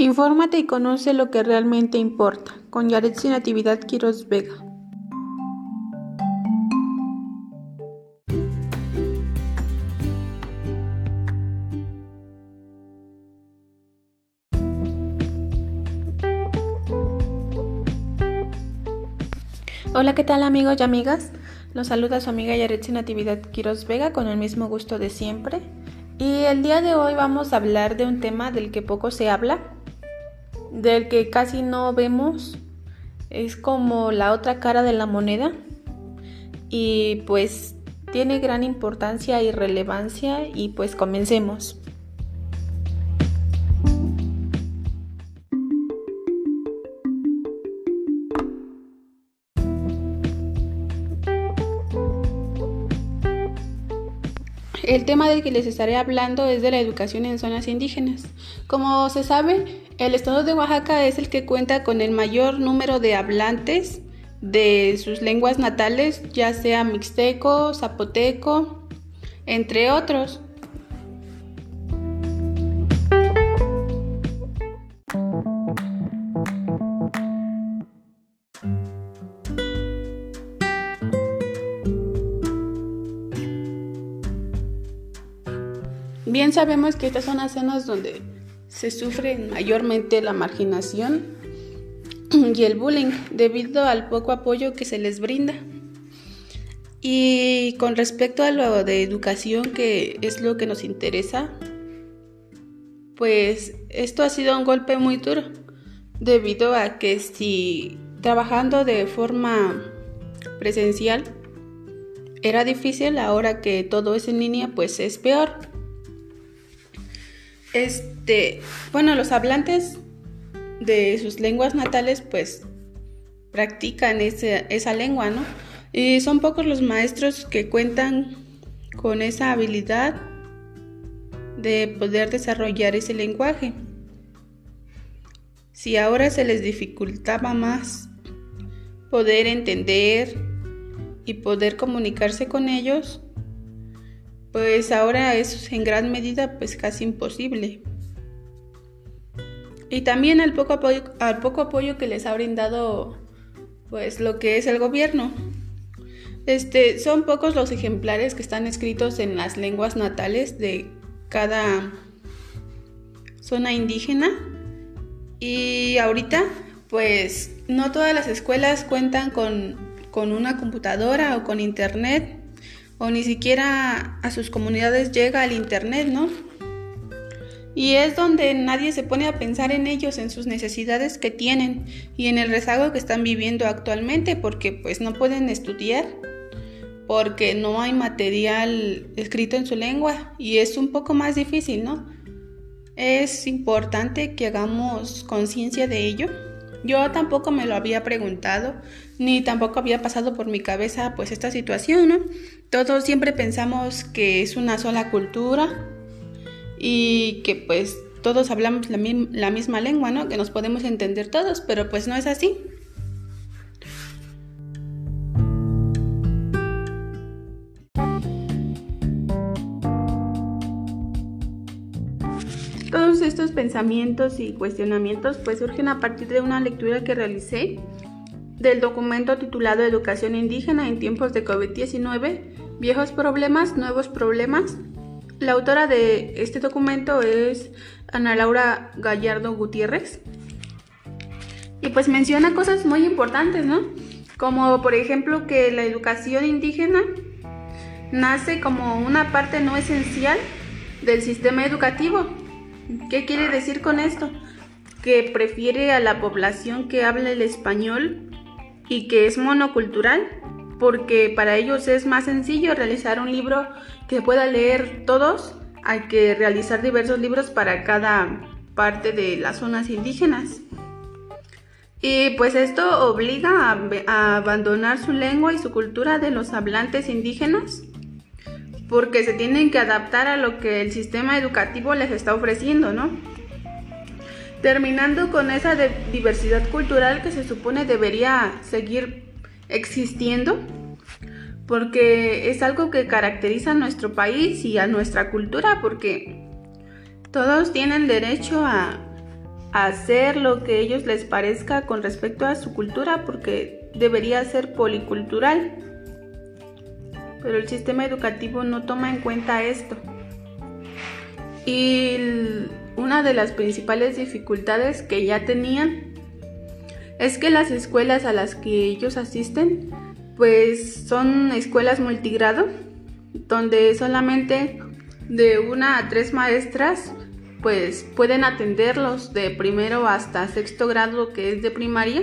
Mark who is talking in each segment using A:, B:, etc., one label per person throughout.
A: Infórmate y conoce lo que realmente importa. Con Yaretsi Natividad Quiroz Vega. Hola, ¿qué tal amigos y amigas? Los saluda su amiga Yaretsi Natividad Quiroz Vega con el mismo gusto de siempre. Y el día de hoy vamos a hablar de un tema del que poco se habla, del que casi no vemos. Es como la otra cara de la moneda y pues tiene gran importancia y relevancia y pues comencemos. El tema del que les estaré hablando es de la educación en zonas indígenas. Como se sabe, el estado de Oaxaca es el que cuenta con el mayor número de hablantes de sus lenguas natales, ya sea mixteco, zapoteco, entre otros. Bien sabemos que estas son las zonas donde se sufre mayormente la marginación y el bullying debido al poco apoyo que se les brinda. Y con respecto a lo de educación, que es lo que nos interesa, pues esto ha sido un golpe muy duro, debido a que si trabajando de forma presencial era difícil, ahora que todo es en línea, pues es peor. Este, bueno, los hablantes de sus lenguas natales pues practican esa lengua, ¿no? Y son pocos los maestros que cuentan con esa habilidad de poder desarrollar ese lenguaje. Si ahora se les dificultaba más poder entender y poder comunicarse con ellos, pues ahora es en gran medida pues casi imposible. Y también al poco apoyo, al poco apoyo que les ha brindado pues lo que es el gobierno. Este, son pocos los ejemplares que están escritos en las lenguas natales de cada zona indígena. Y ahorita, pues no todas las escuelas cuentan con, con una computadora o con internet o ni siquiera a sus comunidades llega el Internet, ¿no? Y es donde nadie se pone a pensar en ellos, en sus necesidades que tienen y en el rezago que están viviendo actualmente porque pues no pueden estudiar porque no hay material escrito en su lengua y es un poco más difícil, ¿no? Es importante que hagamos conciencia de ello. Yo tampoco me lo había preguntado, ni tampoco había pasado por mi cabeza pues esta situación, ¿no? Todos siempre pensamos que es una sola cultura y que pues todos hablamos la, misma lengua, ¿no? Que nos podemos entender todos, pero pues no es así. Todos estos pensamientos y cuestionamientos pues surgen a partir de una lectura que realicé del documento titulado Educación indígena en tiempos de COVID-19, viejos problemas, nuevos problemas. La autora de este documento es Ana Laura Gallardo Gutiérrez. Y pues menciona cosas muy importantes, ¿no? Como por ejemplo que la educación indígena nace como una parte no esencial del sistema educativo ¿Qué quiere decir con esto? Que prefiere a la población que habla el español y que es monocultural, porque para ellos es más sencillo realizar un libro que pueda leer todos, hay que realizar diversos libros para cada parte de las zonas indígenas. Y pues esto obliga a, a, abandonar su lengua y su cultura de los hablantes indígenas porque se tienen que adaptar a lo que el sistema educativo les está ofreciendo, ¿no? Terminando con esa diversidad cultural que se supone debería seguir existiendo, porque es algo que caracteriza a nuestro país y a nuestra cultura, porque todos tienen derecho a, hacer lo que ellos les parezca con respecto a su cultura porque debería ser policultural. Pero el sistema educativo no toma en cuenta esto. Y una de las principales dificultades que ya tenían es que las escuelas a las que ellos asisten pues son escuelas multigrado donde solamente de una a tres maestras pues pueden atenderlos de primero hasta sexto grado que es de primaria.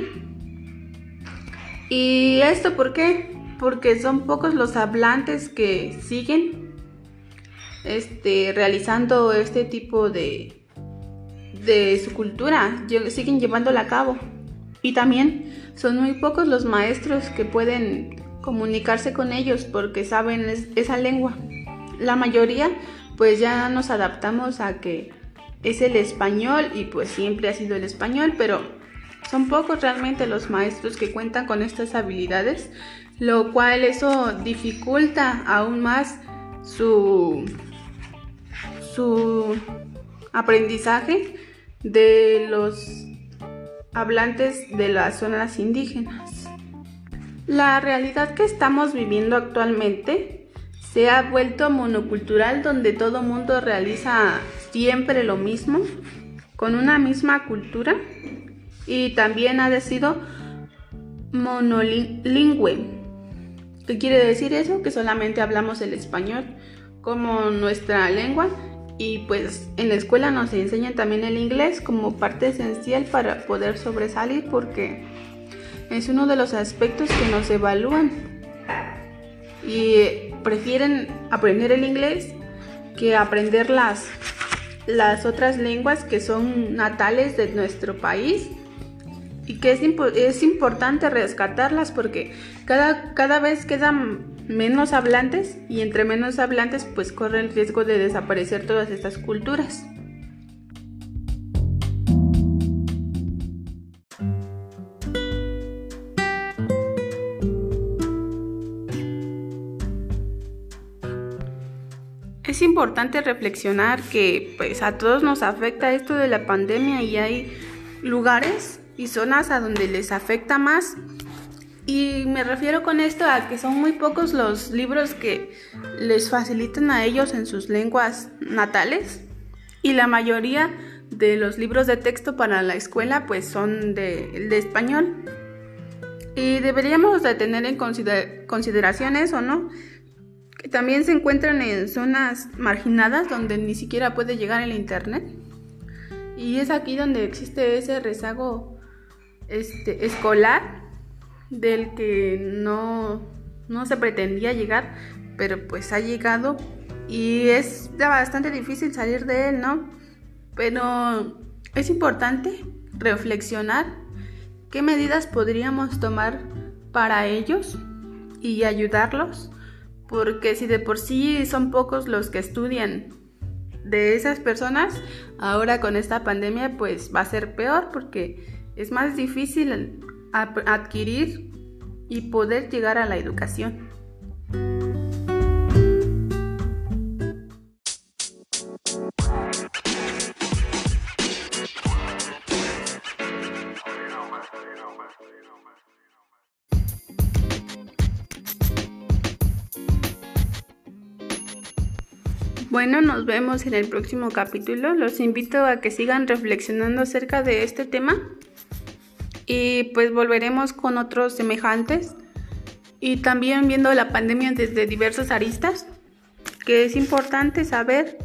A: ¿Y esto por qué? Porque son pocos los hablantes que siguen este, realizando este tipo de, de su cultura, siguen llevándola a cabo. Y también son muy pocos los maestros que pueden comunicarse con ellos porque saben esa lengua. La mayoría pues ya nos adaptamos a que es el español y pues siempre ha sido el español, pero son pocos realmente los maestros que cuentan con estas habilidades, lo cual eso dificulta aún más su, su aprendizaje de los hablantes de las zonas indígenas. La realidad que estamos viviendo actualmente se ha vuelto monocultural donde todo mundo realiza siempre lo mismo, con una misma cultura y también ha sido monolingüe. ¿Qué quiere decir eso? Que solamente hablamos el español como nuestra lengua y pues en la escuela nos enseñan también el inglés como parte esencial para poder sobresalir porque es uno de los aspectos que nos evalúan. Y prefieren aprender el inglés que aprender las, las otras lenguas que son natales de nuestro país. Y que es, es importante rescatarlas porque cada, cada vez quedan menos hablantes y entre menos hablantes pues corre el riesgo de desaparecer todas estas culturas. Es importante reflexionar que pues a todos nos afecta esto de la pandemia y hay lugares y zonas a donde les afecta más y me refiero con esto a que son muy pocos los libros que les facilitan a ellos en sus lenguas natales y la mayoría de los libros de texto para la escuela pues son de, de español. Y deberíamos de tener en consideración eso, ¿no? Que también se encuentran en zonas marginadas donde ni siquiera puede llegar el internet. Y es aquí donde existe ese rezago este, escolar del que no, no se pretendía llegar, pero pues ha llegado y es bastante difícil salir de él, ¿no? Pero es importante reflexionar qué medidas podríamos tomar para ellos y ayudarlos, porque si de por sí son pocos los que estudian de esas personas, ahora con esta pandemia pues va a ser peor porque es más difícil adquirir y poder llegar a la educación. Bueno, nos vemos en el próximo capítulo. Los invito a que sigan reflexionando acerca de este tema y pues volveremos con otros semejantes y también viendo la pandemia desde diversas aristas, que es importante saber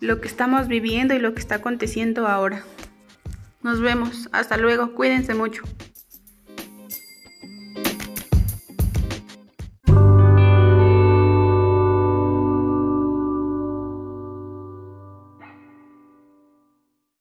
A: lo que estamos viviendo y lo que está aconteciendo ahora. Nos vemos, hasta luego, cuídense mucho.